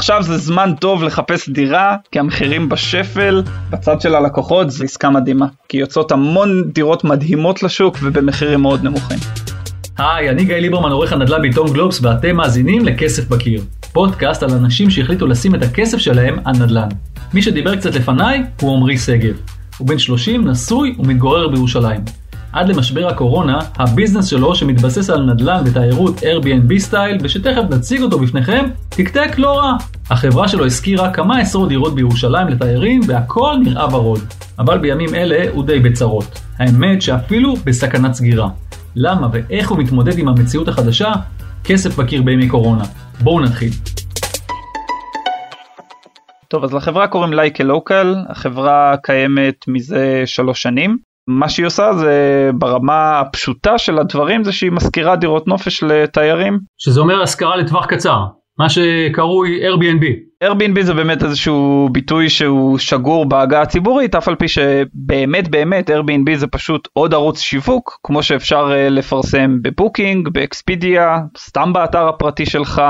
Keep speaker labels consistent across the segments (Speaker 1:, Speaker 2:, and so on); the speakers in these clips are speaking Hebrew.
Speaker 1: עכשיו זה זמן טוב לחפש דירה, כי המחירים בשפל, בצד של הלקוחות זו עסקה מדהימה, כי יוצאות המון דירות מדהימות לשוק ובמחירים מאוד נמוכים.
Speaker 2: היי, אני גיא ליברמן, עורך הנדל"ן בעיתון גלובס, ואתם מאזינים לכסף בקיר. פודקאסט על אנשים שהחליטו לשים את הכסף שלהם על נדל"ן. מי שדיבר קצת לפניי הוא עמרי שגב. הוא בן 30, נשוי ומתגורר בירושלים. עד למשבר הקורונה, הביזנס שלו שמתבסס על נדל"ן ותיירות Airbnb style, ושתכף נציג אותו בפניכם, תקתק לא רע. החברה שלו השכירה כמה עשרות דירות בירושלים לתיירים, והכל נראה ורוד. אבל בימים אלה הוא די בצרות. האמת שאפילו בסכנת סגירה. למה ואיך הוא מתמודד עם המציאות החדשה? כסף בקיר בימי קורונה. בואו נתחיל.
Speaker 1: טוב, אז לחברה קוראים לייקה לוקל, החברה קיימת מזה שלוש שנים. מה שהיא עושה זה ברמה הפשוטה של הדברים זה שהיא משכירה דירות נופש לתיירים.
Speaker 2: שזה אומר השכרה לטווח קצר, מה שקרוי Airbnb.
Speaker 1: Airbnb זה באמת איזשהו ביטוי שהוא שגור בעגה הציבורית, אף על פי שבאמת באמת Airbnb זה פשוט עוד ערוץ שיווק, כמו שאפשר אה, לפרסם בבוקינג, באקספידיה, סתם באתר הפרטי שלך.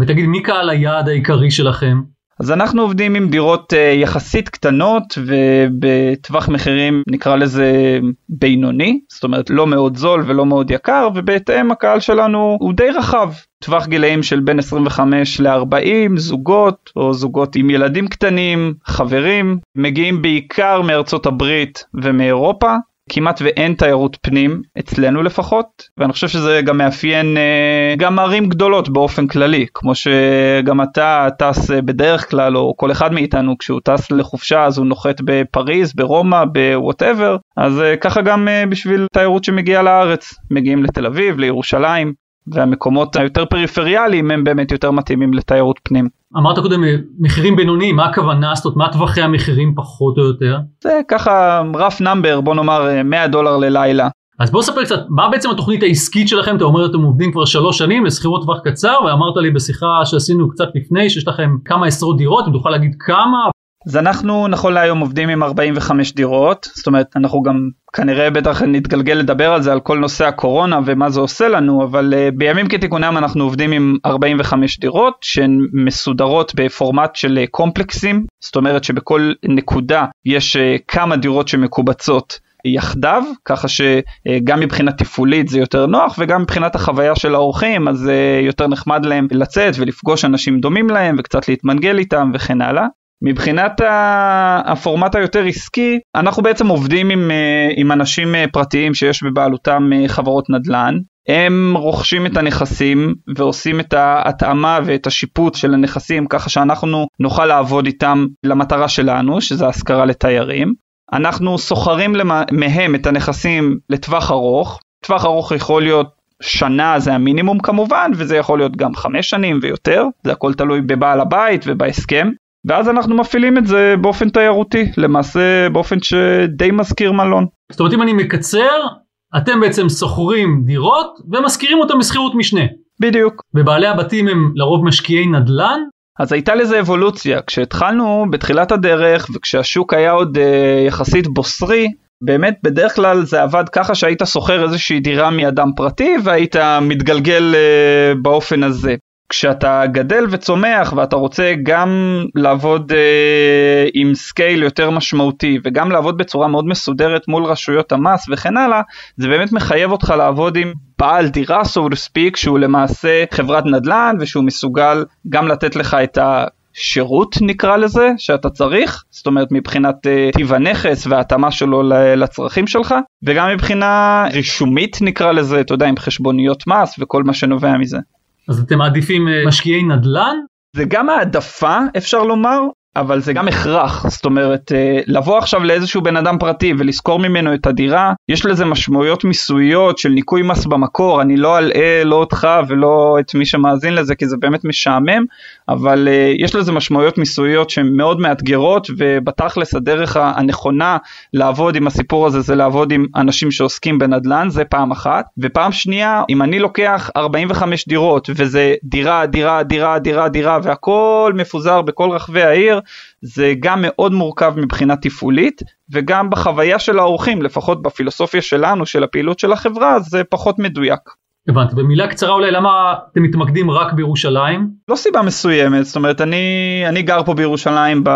Speaker 2: ותגיד, מי קהל היעד העיקרי שלכם?
Speaker 1: אז אנחנו עובדים עם דירות uh, יחסית קטנות ובטווח מחירים נקרא לזה בינוני, זאת אומרת לא מאוד זול ולא מאוד יקר ובהתאם הקהל שלנו הוא די רחב. טווח גילאים של בין 25 ל-40, זוגות או זוגות עם ילדים קטנים, חברים, מגיעים בעיקר מארצות הברית ומאירופה, כמעט ואין תיירות פנים, אצלנו לפחות, ואני חושב שזה גם מאפיין אה, גם ערים גדולות באופן כללי, כמו שגם אתה טס אה, בדרך כלל, או כל אחד מאיתנו, כשהוא טס לחופשה אז הוא נוחת בפריז, ברומא, ב whatever, אז אה, ככה גם בשביל תיירות שמגיעה לארץ, מגיעים לתל אביב, לירושלים, והמקומות היותר פריפריאליים הם באמת יותר מתאימים לתיירות פנים.
Speaker 2: אמרת קודם מחירים בינוניים, מה הכוונה? זאת אומרת, מה טווחי המחירים פחות או יותר?
Speaker 1: זה ככה רף נאמבר, בוא נאמר 100 דולר ללילה.
Speaker 2: אז בוא ספר קצת, מה בעצם התוכנית העסקית שלכם? אתה אומר אתם עובדים כבר שלוש שנים לשכירות טווח קצר, ואמרת לי בשיחה שעשינו קצת לפני שיש לכם כמה עשרות דירות, אם תוכל להגיד כמה,
Speaker 1: אז אנחנו נכון להיום עובדים עם 45 דירות, זאת אומרת אנחנו גם כנראה בטח נתגלגל לדבר על זה, על כל נושא הקורונה ומה זה עושה לנו, אבל uh, בימים כתיקונם אנחנו עובדים עם 45 דירות שהן מסודרות בפורמט של uh, קומפלקסים, זאת אומרת שבכל נקודה יש uh, כמה דירות שמקובצות יחדיו, ככה שגם מבחינה תפעולית זה יותר נוח וגם מבחינת החוויה של האורחים אז יותר נחמד להם לצאת ולפגוש אנשים דומים להם וקצת להתמנגל איתם וכן הלאה. מבחינת הפורמט היותר עסקי, אנחנו בעצם עובדים עם, אה, עם אנשים אה, פרטיים שיש בבעלותם אה, חברות נדל"ן. הם רוכשים את הנכסים ועושים את ההתאמה ואת השיפוט של הנכסים ככה שאנחנו נוכל לעבוד איתם למטרה שלנו, שזה השכרה לתיירים. אנחנו סוחרים מהם את הנכסים לטווח ארוך. טווח ארוך יכול להיות שנה זה המינימום כמובן, וזה יכול להיות גם חמש שנים ויותר, זה הכל תלוי בבעל הבית ובהסכם. ואז אנחנו מפעילים את זה באופן תיירותי, למעשה באופן שדי מזכיר מלון.
Speaker 2: זאת אומרת אם אני מקצר, אתם בעצם שוכרים דירות ומשכירים אותם בשכירות משנה.
Speaker 1: בדיוק.
Speaker 2: ובעלי הבתים הם לרוב משקיעי נדל"ן?
Speaker 1: אז הייתה לזה אבולוציה, כשהתחלנו בתחילת הדרך וכשהשוק היה עוד אה, יחסית בוסרי, באמת בדרך כלל זה עבד ככה שהיית שוכר איזושהי דירה מאדם פרטי והיית מתגלגל אה, באופן הזה. כשאתה גדל וצומח ואתה רוצה גם לעבוד אה, עם scale יותר משמעותי וגם לעבוד בצורה מאוד מסודרת מול רשויות המס וכן הלאה, זה באמת מחייב אותך לעבוד עם בעל דירה so to speak שהוא למעשה חברת נדל"ן ושהוא מסוגל גם לתת לך את ה... שירות נקרא לזה שאתה צריך זאת אומרת מבחינת אה, טיב הנכס וההתאמה שלו לצרכים שלך וגם מבחינה רישומית נקרא לזה אתה יודע עם חשבוניות מס וכל מה שנובע מזה.
Speaker 2: אז אתם מעדיפים אה, משקיעי נדל"ן?
Speaker 1: זה גם העדפה אפשר לומר אבל זה גם הכרח, זאת אומרת, אה, לבוא עכשיו לאיזשהו בן אדם פרטי ולשכור ממנו את הדירה, יש לזה משמעויות מיסויות של ניכוי מס במקור, אני לא אלאה לא אותך ולא את מי שמאזין לזה כי זה באמת משעמם, אבל אה, יש לזה משמעויות מיסויות שהן מאוד מאתגרות ובתכלס הדרך הנכונה לעבוד עם הסיפור הזה זה לעבוד עם אנשים שעוסקים בנדל"ן, זה פעם אחת, ופעם שנייה, אם אני לוקח 45 דירות וזה דירה, דירה, דירה, דירה, דירה והכל מפוזר בכל רחבי העיר, זה גם מאוד מורכב מבחינה תפעולית וגם בחוויה של האורחים לפחות בפילוסופיה שלנו של הפעילות של החברה זה פחות מדויק.
Speaker 2: הבנתי, במילה קצרה אולי למה אתם מתמקדים רק בירושלים?
Speaker 1: לא סיבה מסוימת, זאת אומרת אני, אני גר פה בירושלים ב...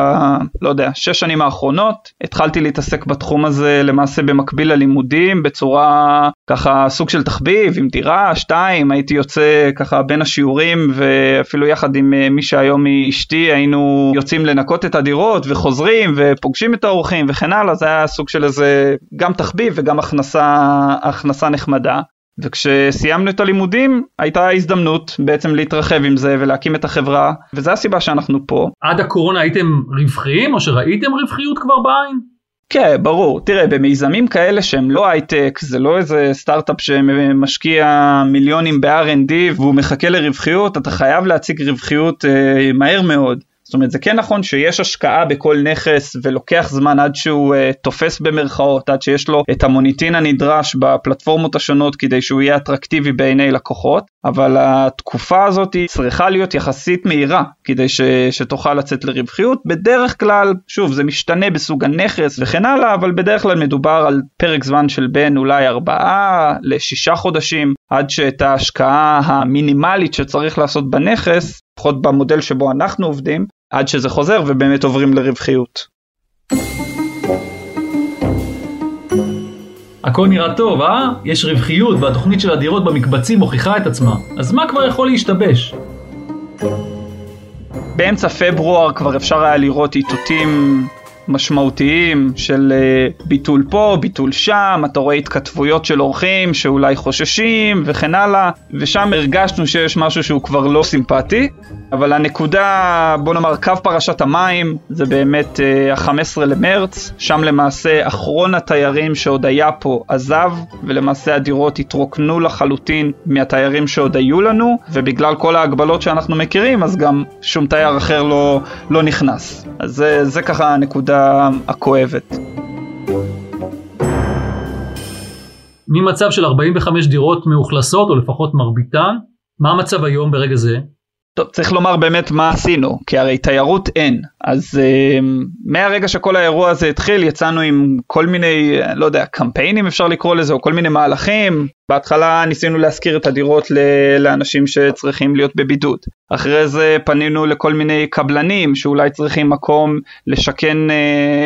Speaker 1: לא יודע, שש שנים האחרונות, התחלתי להתעסק בתחום הזה למעשה במקביל ללימודים בצורה ככה סוג של תחביב עם דירה, שתיים, הייתי יוצא ככה בין השיעורים ואפילו יחד עם אה, מי שהיום היא אשתי היינו יוצאים לנקות את הדירות וחוזרים ופוגשים את האורחים וכן הלאה, זה היה סוג של איזה גם תחביב וגם הכנסה, הכנסה נחמדה. וכשסיימנו את הלימודים הייתה הזדמנות בעצם להתרחב עם זה ולהקים את החברה וזו הסיבה שאנחנו פה.
Speaker 2: עד הקורונה הייתם רווחיים או שראיתם רווחיות כבר בעין?
Speaker 1: כן, ברור. תראה, במיזמים כאלה שהם לא הייטק, זה לא איזה סטארט-אפ שמשקיע מיליונים ב-R&D והוא מחכה לרווחיות, אתה חייב להציג רווחיות אה, מהר מאוד. זאת אומרת זה כן נכון שיש השקעה בכל נכס ולוקח זמן עד שהוא uh, תופס במרכאות, עד שיש לו את המוניטין הנדרש בפלטפורמות השונות כדי שהוא יהיה אטרקטיבי בעיני לקוחות, אבל התקופה הזאת צריכה להיות יחסית מהירה כדי ש, שתוכל לצאת לרווחיות. בדרך כלל, שוב זה משתנה בסוג הנכס וכן הלאה, אבל בדרך כלל מדובר על פרק זמן של בין אולי ארבעה לשישה חודשים עד שאת ההשקעה המינימלית שצריך לעשות בנכס לפחות במודל שבו אנחנו עובדים, עד שזה חוזר ובאמת עוברים לרווחיות.
Speaker 2: הכל נראה טוב, אה? יש רווחיות והתוכנית של הדירות במקבצים מוכיחה את עצמה. אז מה כבר יכול להשתבש?
Speaker 1: באמצע פברואר כבר אפשר היה לראות איתותים משמעותיים של uh, ביטול פה, ביטול שם, אתה רואה התכתבויות של אורחים שאולי חוששים וכן הלאה, ושם הרגשנו שיש משהו שהוא כבר לא סימפטי, אבל הנקודה, בוא נאמר, קו פרשת המים, זה באמת uh, ה-15 למרץ, שם למעשה אחרון התיירים שעוד היה פה עזב, ולמעשה הדירות התרוקנו לחלוטין מהתיירים שעוד היו לנו, ובגלל כל ההגבלות שאנחנו מכירים, אז גם שום תייר אחר לא, לא נכנס. אז זה, זה ככה הנקודה הכואבת.
Speaker 2: ממצב של 45 דירות מאוכלסות, או לפחות מרביתן, מה המצב היום ברגע זה?
Speaker 1: טוב, צריך לומר באמת מה עשינו, כי הרי תיירות אין. אז uh, מהרגע שכל האירוע הזה התחיל, יצאנו עם כל מיני, לא יודע, קמפיינים אפשר לקרוא לזה, או כל מיני מהלכים. בהתחלה ניסינו להשכיר את הדירות לאנשים שצריכים להיות בבידוד. אחרי זה פנינו לכל מיני קבלנים שאולי צריכים מקום לשכן uh,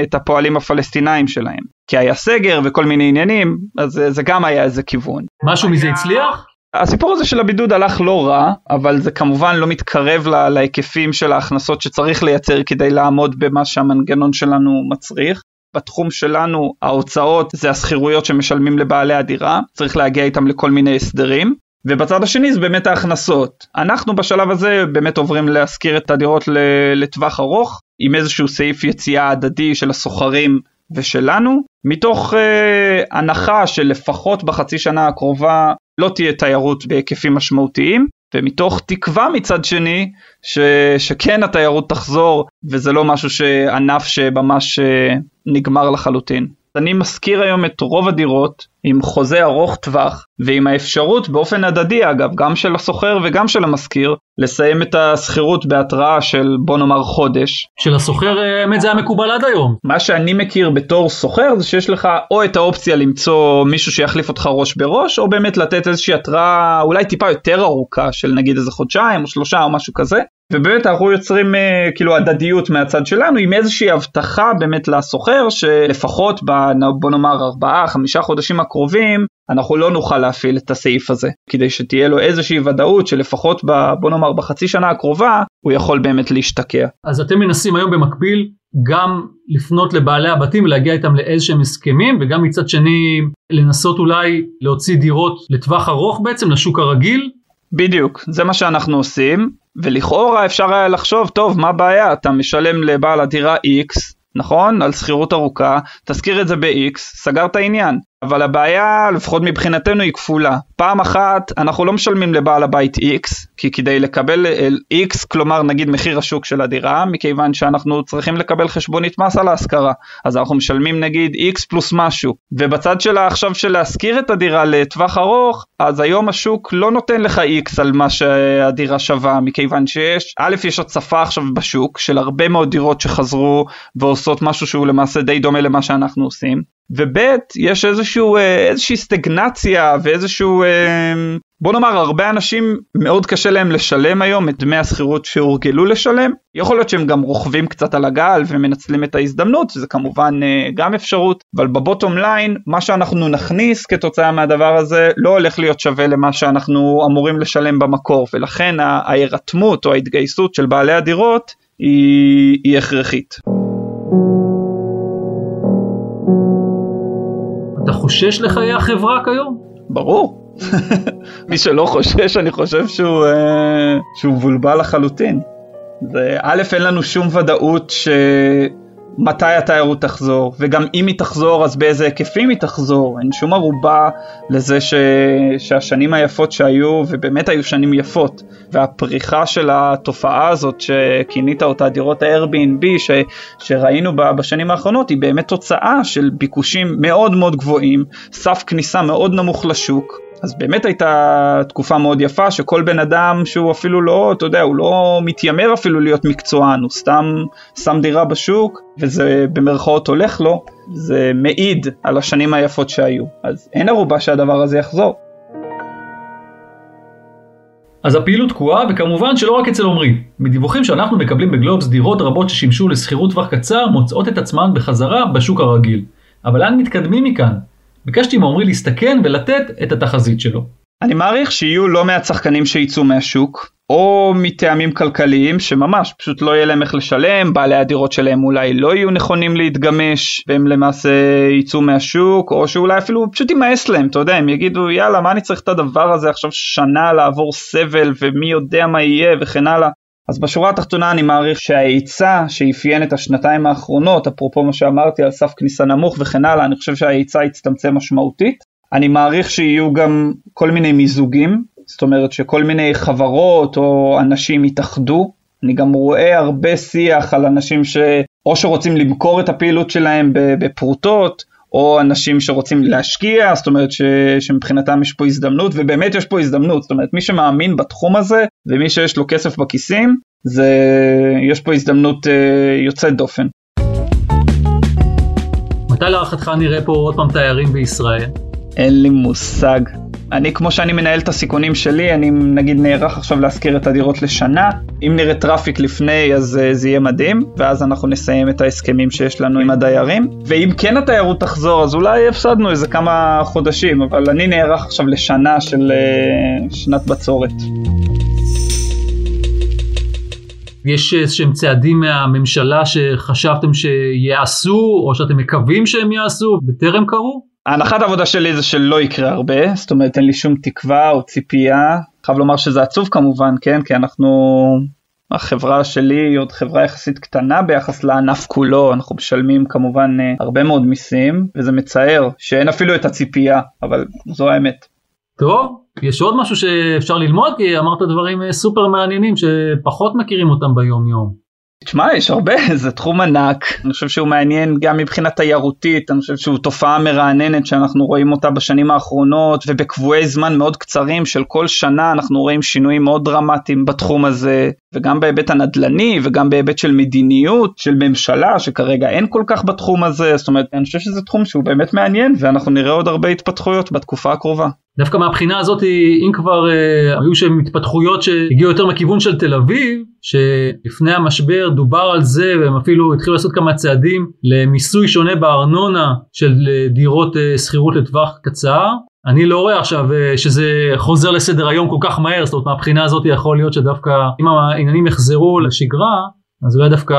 Speaker 1: את הפועלים הפלסטינאים שלהם. כי היה סגר וכל מיני עניינים, אז uh, זה גם היה איזה כיוון.
Speaker 2: משהו מזה הצליח?
Speaker 1: הסיפור הזה של הבידוד הלך לא רע, אבל זה כמובן לא מתקרב לה, להיקפים של ההכנסות שצריך לייצר כדי לעמוד במה שהמנגנון שלנו מצריך. בתחום שלנו ההוצאות זה השכירויות שמשלמים לבעלי הדירה, צריך להגיע איתם לכל מיני הסדרים. ובצד השני זה באמת ההכנסות. אנחנו בשלב הזה באמת עוברים להשכיר את הדירות לטווח ארוך, עם איזשהו סעיף יציאה הדדי של הסוחרים ושלנו, מתוך אה, הנחה שלפחות בחצי שנה הקרובה לא תהיה תיירות בהיקפים משמעותיים, ומתוך תקווה מצד שני ש, שכן התיירות תחזור, וזה לא משהו שענף שממש אה, נגמר לחלוטין. אני משכיר היום את רוב הדירות עם חוזה ארוך טווח ועם האפשרות באופן הדדי אגב גם של הסוחר וגם של המשכיר לסיים את השכירות בהתראה של בוא נאמר חודש.
Speaker 2: של הסוחר האמת זה היה מקובל עד היום.
Speaker 1: מה שאני מכיר בתור סוחר זה שיש לך או את האופציה למצוא מישהו שיחליף אותך ראש בראש או באמת לתת איזושהי התראה אולי טיפה יותר ארוכה של נגיד איזה חודשיים או שלושה או משהו כזה ובאמת אנחנו יוצרים אה, כאילו הדדיות מהצד שלנו עם איזושהי הבטחה באמת לסוחר שלפחות ב, בוא נאמר ארבעה חמישה חודשים הקרובים אנחנו לא נוכל להפעיל את הסעיף הזה. כדי שתהיה לו איזושהי ודאות שלפחות ב, בוא נאמר בחצי שנה הקרובה הוא יכול באמת להשתקע.
Speaker 2: אז אתם מנסים היום במקביל גם לפנות לבעלי הבתים ולהגיע איתם לאיזשהם הסכמים וגם מצד שני לנסות אולי להוציא דירות לטווח ארוך בעצם לשוק הרגיל?
Speaker 1: בדיוק, זה מה שאנחנו עושים, ולכאורה אפשר היה לחשוב, טוב, מה הבעיה, אתה משלם לבעל הדירה X, נכון? על שכירות ארוכה, תזכיר את זה ב-X, סגרת העניין. אבל הבעיה, לפחות מבחינתנו, היא כפולה. פעם אחת, אנחנו לא משלמים לבעל הבית X, כי כדי לקבל X, כלומר נגיד מחיר השוק של הדירה, מכיוון שאנחנו צריכים לקבל חשבונית מס על ההשכרה. אז אנחנו משלמים נגיד X פלוס משהו. ובצד שלה עכשיו של להשכיר את הדירה לטווח ארוך, אז היום השוק לא נותן לך X על מה שהדירה שווה, מכיוון שיש, א', יש הצפה עכשיו בשוק של הרבה מאוד דירות שחזרו ועושות משהו שהוא למעשה די דומה למה שאנחנו עושים. וב' יש איזשהו, אה, איזושהי סטגנציה ואיזשהו, אה, בוא נאמר הרבה אנשים מאוד קשה להם לשלם היום את דמי השכירות שהורגלו לשלם, יכול להיות שהם גם רוכבים קצת על הגל ומנצלים את ההזדמנות, זה כמובן אה, גם אפשרות, אבל בבוטום ליין מה שאנחנו נכניס כתוצאה מהדבר הזה לא הולך להיות שווה למה שאנחנו אמורים לשלם במקור, ולכן ההירתמות או ההתגייסות של בעלי הדירות היא, היא הכרחית.
Speaker 2: חושש לחיי החברה כיום?
Speaker 1: ברור. מי שלא חושש, אני חושב שהוא, אה, שהוא מבולבל לחלוטין. זה, א', אין לנו שום ודאות ש... מתי התיירות תחזור, וגם אם היא תחזור אז באיזה היקפים היא תחזור, אין שום ערובה לזה ש... שהשנים היפות שהיו, ובאמת היו שנים יפות, והפריחה של התופעה הזאת שכינית אותה דירות ה-Airbnb ש... שראינו בשנים האחרונות, היא באמת תוצאה של ביקושים מאוד מאוד גבוהים, סף כניסה מאוד נמוך לשוק, אז באמת הייתה תקופה מאוד יפה שכל בן אדם שהוא אפילו לא, אתה יודע, הוא לא מתיימר אפילו להיות מקצוען, הוא סתם שם דירה בשוק וזה במרכאות הולך לו, זה מעיד על השנים היפות שהיו. אז אין ערובה שהדבר הזה יחזור.
Speaker 2: אז הפעילות תקועה, וכמובן שלא רק אצל עומרי. מדיווחים שאנחנו מקבלים בגלובס, דירות רבות ששימשו לשכירות טווח קצר מוצאות את עצמן בחזרה בשוק הרגיל. אבל לאן מתקדמים מכאן? ביקשתי מעומרי להסתכן ולתת את התחזית שלו.
Speaker 1: אני מעריך שיהיו לא מעט שחקנים שייצאו מהשוק, או מטעמים כלכליים שממש פשוט לא יהיה להם איך לשלם, בעלי הדירות שלהם אולי לא יהיו נכונים להתגמש והם למעשה יצאו מהשוק, או שאולי אפילו פשוט יימאס להם, אתה יודע, הם יגידו יאללה מה אני צריך את הדבר הזה עכשיו שנה לעבור סבל ומי יודע מה יהיה וכן הלאה. אז בשורה התחתונה אני מעריך שההיצע שאפיין את השנתיים האחרונות, אפרופו מה שאמרתי על סף כניסה נמוך וכן הלאה, אני חושב שההיצע יצטמצם משמעותית. אני מעריך שיהיו גם כל מיני מיזוגים, זאת אומרת שכל מיני חברות או אנשים יתאחדו. אני גם רואה הרבה שיח על אנשים שאו שרוצים למכור את הפעילות שלהם בפרוטות, או אנשים שרוצים להשקיע, זאת אומרת ש, שמבחינתם יש פה הזדמנות, ובאמת יש פה הזדמנות, זאת אומרת מי שמאמין בתחום הזה, ומי שיש לו כסף בכיסים, זה, יש פה הזדמנות אה, יוצאת דופן.
Speaker 2: מתי להערכתך נראה פה עוד פעם תיירים בישראל?
Speaker 1: אין לי מושג. אני, כמו שאני מנהל את הסיכונים שלי, אני נגיד נערך עכשיו להשכיר את הדירות לשנה. אם נראה traffic לפני, אז אה, זה יהיה מדהים, ואז אנחנו נסיים את ההסכמים שיש לנו עם הדיירים. ואם כן התיירות תחזור, אז אולי הפסדנו איזה כמה חודשים, אבל אני נערך עכשיו לשנה של אה, שנת בצורת.
Speaker 2: יש איזשהם צעדים מהממשלה שחשבתם שיעשו, או שאתם מקווים שהם יעשו, וטרם קרו?
Speaker 1: ההנחת העבודה שלי זה שלא יקרה הרבה, זאת אומרת אין לי שום תקווה או ציפייה. חייב לומר שזה עצוב כמובן, כן? כי אנחנו, החברה שלי היא עוד חברה יחסית קטנה ביחס לענף כולו, אנחנו משלמים כמובן אה, הרבה מאוד מיסים, וזה מצער שאין אפילו את הציפייה, אבל זו האמת.
Speaker 2: טוב, יש עוד משהו שאפשר ללמוד? כי אמרת דברים אה, סופר מעניינים שפחות מכירים אותם ביום יום.
Speaker 1: תשמע, יש הרבה, זה תחום ענק, אני חושב שהוא מעניין גם מבחינה תיירותית, אני חושב שהוא תופעה מרעננת שאנחנו רואים אותה בשנים האחרונות, ובקבועי זמן מאוד קצרים של כל שנה אנחנו רואים שינויים מאוד דרמטיים בתחום הזה, וגם בהיבט הנדל"ני וגם בהיבט של מדיניות, של ממשלה, שכרגע אין כל כך בתחום הזה, זאת אומרת, אני חושב שזה תחום שהוא באמת מעניין, ואנחנו נראה עוד הרבה התפתחויות בתקופה הקרובה.
Speaker 2: דווקא מהבחינה הזאת אם כבר אה, היו שם התפתחויות שהגיעו יותר מכיוון של תל אביב שלפני המשבר דובר על זה והם אפילו התחילו לעשות כמה צעדים למיסוי שונה בארנונה של אה, דירות אה, שכירות לטווח קצר. אני לא רואה עכשיו אה, שזה חוזר לסדר היום כל כך מהר, זאת אומרת מהבחינה הזאת יכול להיות שדווקא אם העניינים יחזרו לשגרה אז אולי דווקא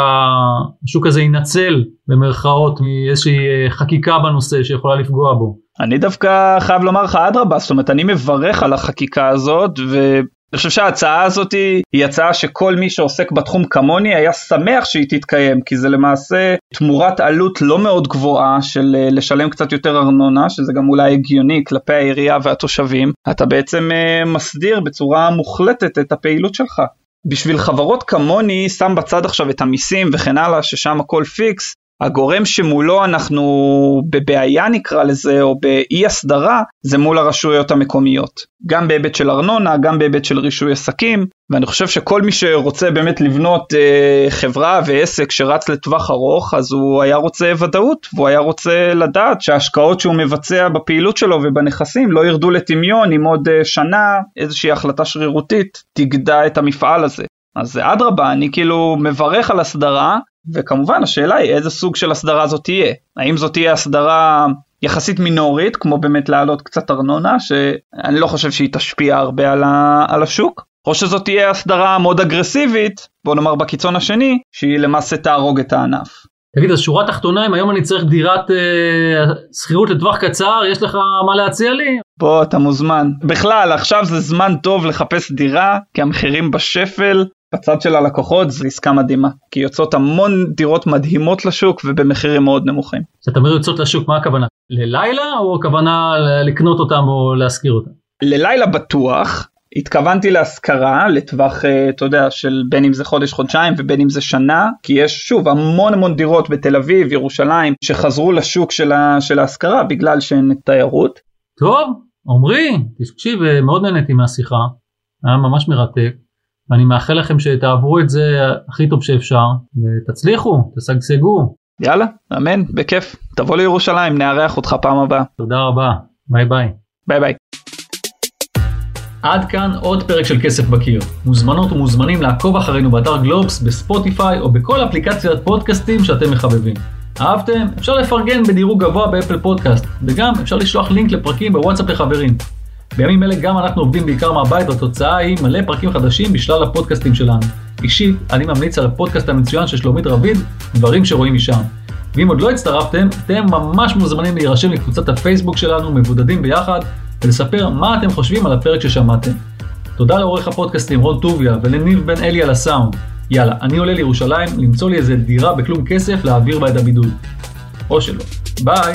Speaker 2: השוק הזה ינצל במרכאות מאיזושהי אה, חקיקה בנושא שיכולה לפגוע בו.
Speaker 1: אני דווקא חייב לומר לך אדרבה, זאת אומרת אני מברך על החקיקה הזאת ואני חושב שההצעה הזאת היא הצעה שכל מי שעוסק בתחום כמוני היה שמח שהיא תתקיים, כי זה למעשה תמורת עלות לא מאוד גבוהה של אה, לשלם קצת יותר ארנונה, שזה גם אולי הגיוני כלפי העירייה והתושבים, אתה בעצם אה, מסדיר בצורה מוחלטת את הפעילות שלך. בשביל חברות כמוני שם בצד עכשיו את המיסים וכן הלאה ששם הכל פיקס הגורם שמולו אנחנו בבעיה נקרא לזה, או באי הסדרה, זה מול הרשויות המקומיות. גם בהיבט של ארנונה, גם בהיבט של רישוי עסקים, ואני חושב שכל מי שרוצה באמת לבנות אה, חברה ועסק שרץ לטווח ארוך, אז הוא היה רוצה ודאות, והוא היה רוצה לדעת שההשקעות שהוא מבצע בפעילות שלו ובנכסים לא ירדו לטמיון אם עוד אה, שנה איזושהי החלטה שרירותית תגדע את המפעל הזה. אז אדרבה, אני כאילו מברך על הסדרה, וכמובן השאלה היא איזה סוג של הסדרה זאת תהיה. האם זאת תהיה הסדרה יחסית מינורית, כמו באמת להעלות קצת ארנונה, שאני לא חושב שהיא תשפיע הרבה על, ה, על השוק, או שזאת תהיה הסדרה מאוד אגרסיבית, בוא נאמר בקיצון השני, שהיא למעשה תהרוג את הענף.
Speaker 2: תגיד, אז שורה תחתונה, אם היום אני צריך דירת אה, שכירות לטווח קצר, יש לך מה להציע לי?
Speaker 1: בוא, אתה מוזמן. בכלל, עכשיו זה זמן טוב לחפש דירה, כי המחירים בשפל, בצד של הלקוחות זו עסקה מדהימה, כי יוצאות המון דירות מדהימות לשוק ובמחירים מאוד נמוכים.
Speaker 2: כשאתה אומר יוצאות לשוק, מה הכוונה? ללילה או הכוונה לקנות אותם או להשכיר אותם?
Speaker 1: ללילה בטוח, התכוונתי להשכרה לטווח, אה, אתה יודע, של בין אם זה חודש, חודשיים ובין אם זה שנה, כי יש שוב המון המון דירות בתל אביב, ירושלים, שחזרו לשוק של ההשכרה בגלל שאין תיירות.
Speaker 2: טוב, עמרי, תקשיב, אה, מאוד נהניתי מהשיחה, היה ממש מרתק. ואני מאחל לכם שתעברו את זה הכי טוב שאפשר ותצליחו, תשגשגו.
Speaker 1: יאללה, אמן, בכיף. תבוא לירושלים, נארח אותך פעם הבאה.
Speaker 2: תודה רבה, ביי ביי.
Speaker 1: ביי ביי.
Speaker 2: עד כאן עוד פרק של כסף בקיר. מוזמנות ומוזמנים לעקוב אחרינו באתר גלובס, בספוטיפיי או בכל אפליקציית פודקאסטים שאתם מחבבים. אהבתם? אפשר לפרגן בדירוג גבוה באפל פודקאסט, וגם אפשר לשלוח לינק לפרקים בוואטסאפ לחברים. בימים אלה גם אנחנו עובדים בעיקר מהבית, והתוצאה היא מלא פרקים חדשים בשלל הפודקאסטים שלנו. אישית, אני ממליץ על הפודקאסט המצוין של שלומית רביד, דברים שרואים משם. ואם עוד לא הצטרפתם, אתם ממש מוזמנים להירשם לקבוצת הפייסבוק שלנו, מבודדים ביחד, ולספר מה אתם חושבים על הפרק ששמעתם. תודה לעורך הפודקאסטים רון טוביה ולניב בן אלי על הסאונד. יאללה, אני עולה לירושלים למצוא לי איזה דירה בכלום כסף להעביר בה את הבידוד. או שלא. ביי!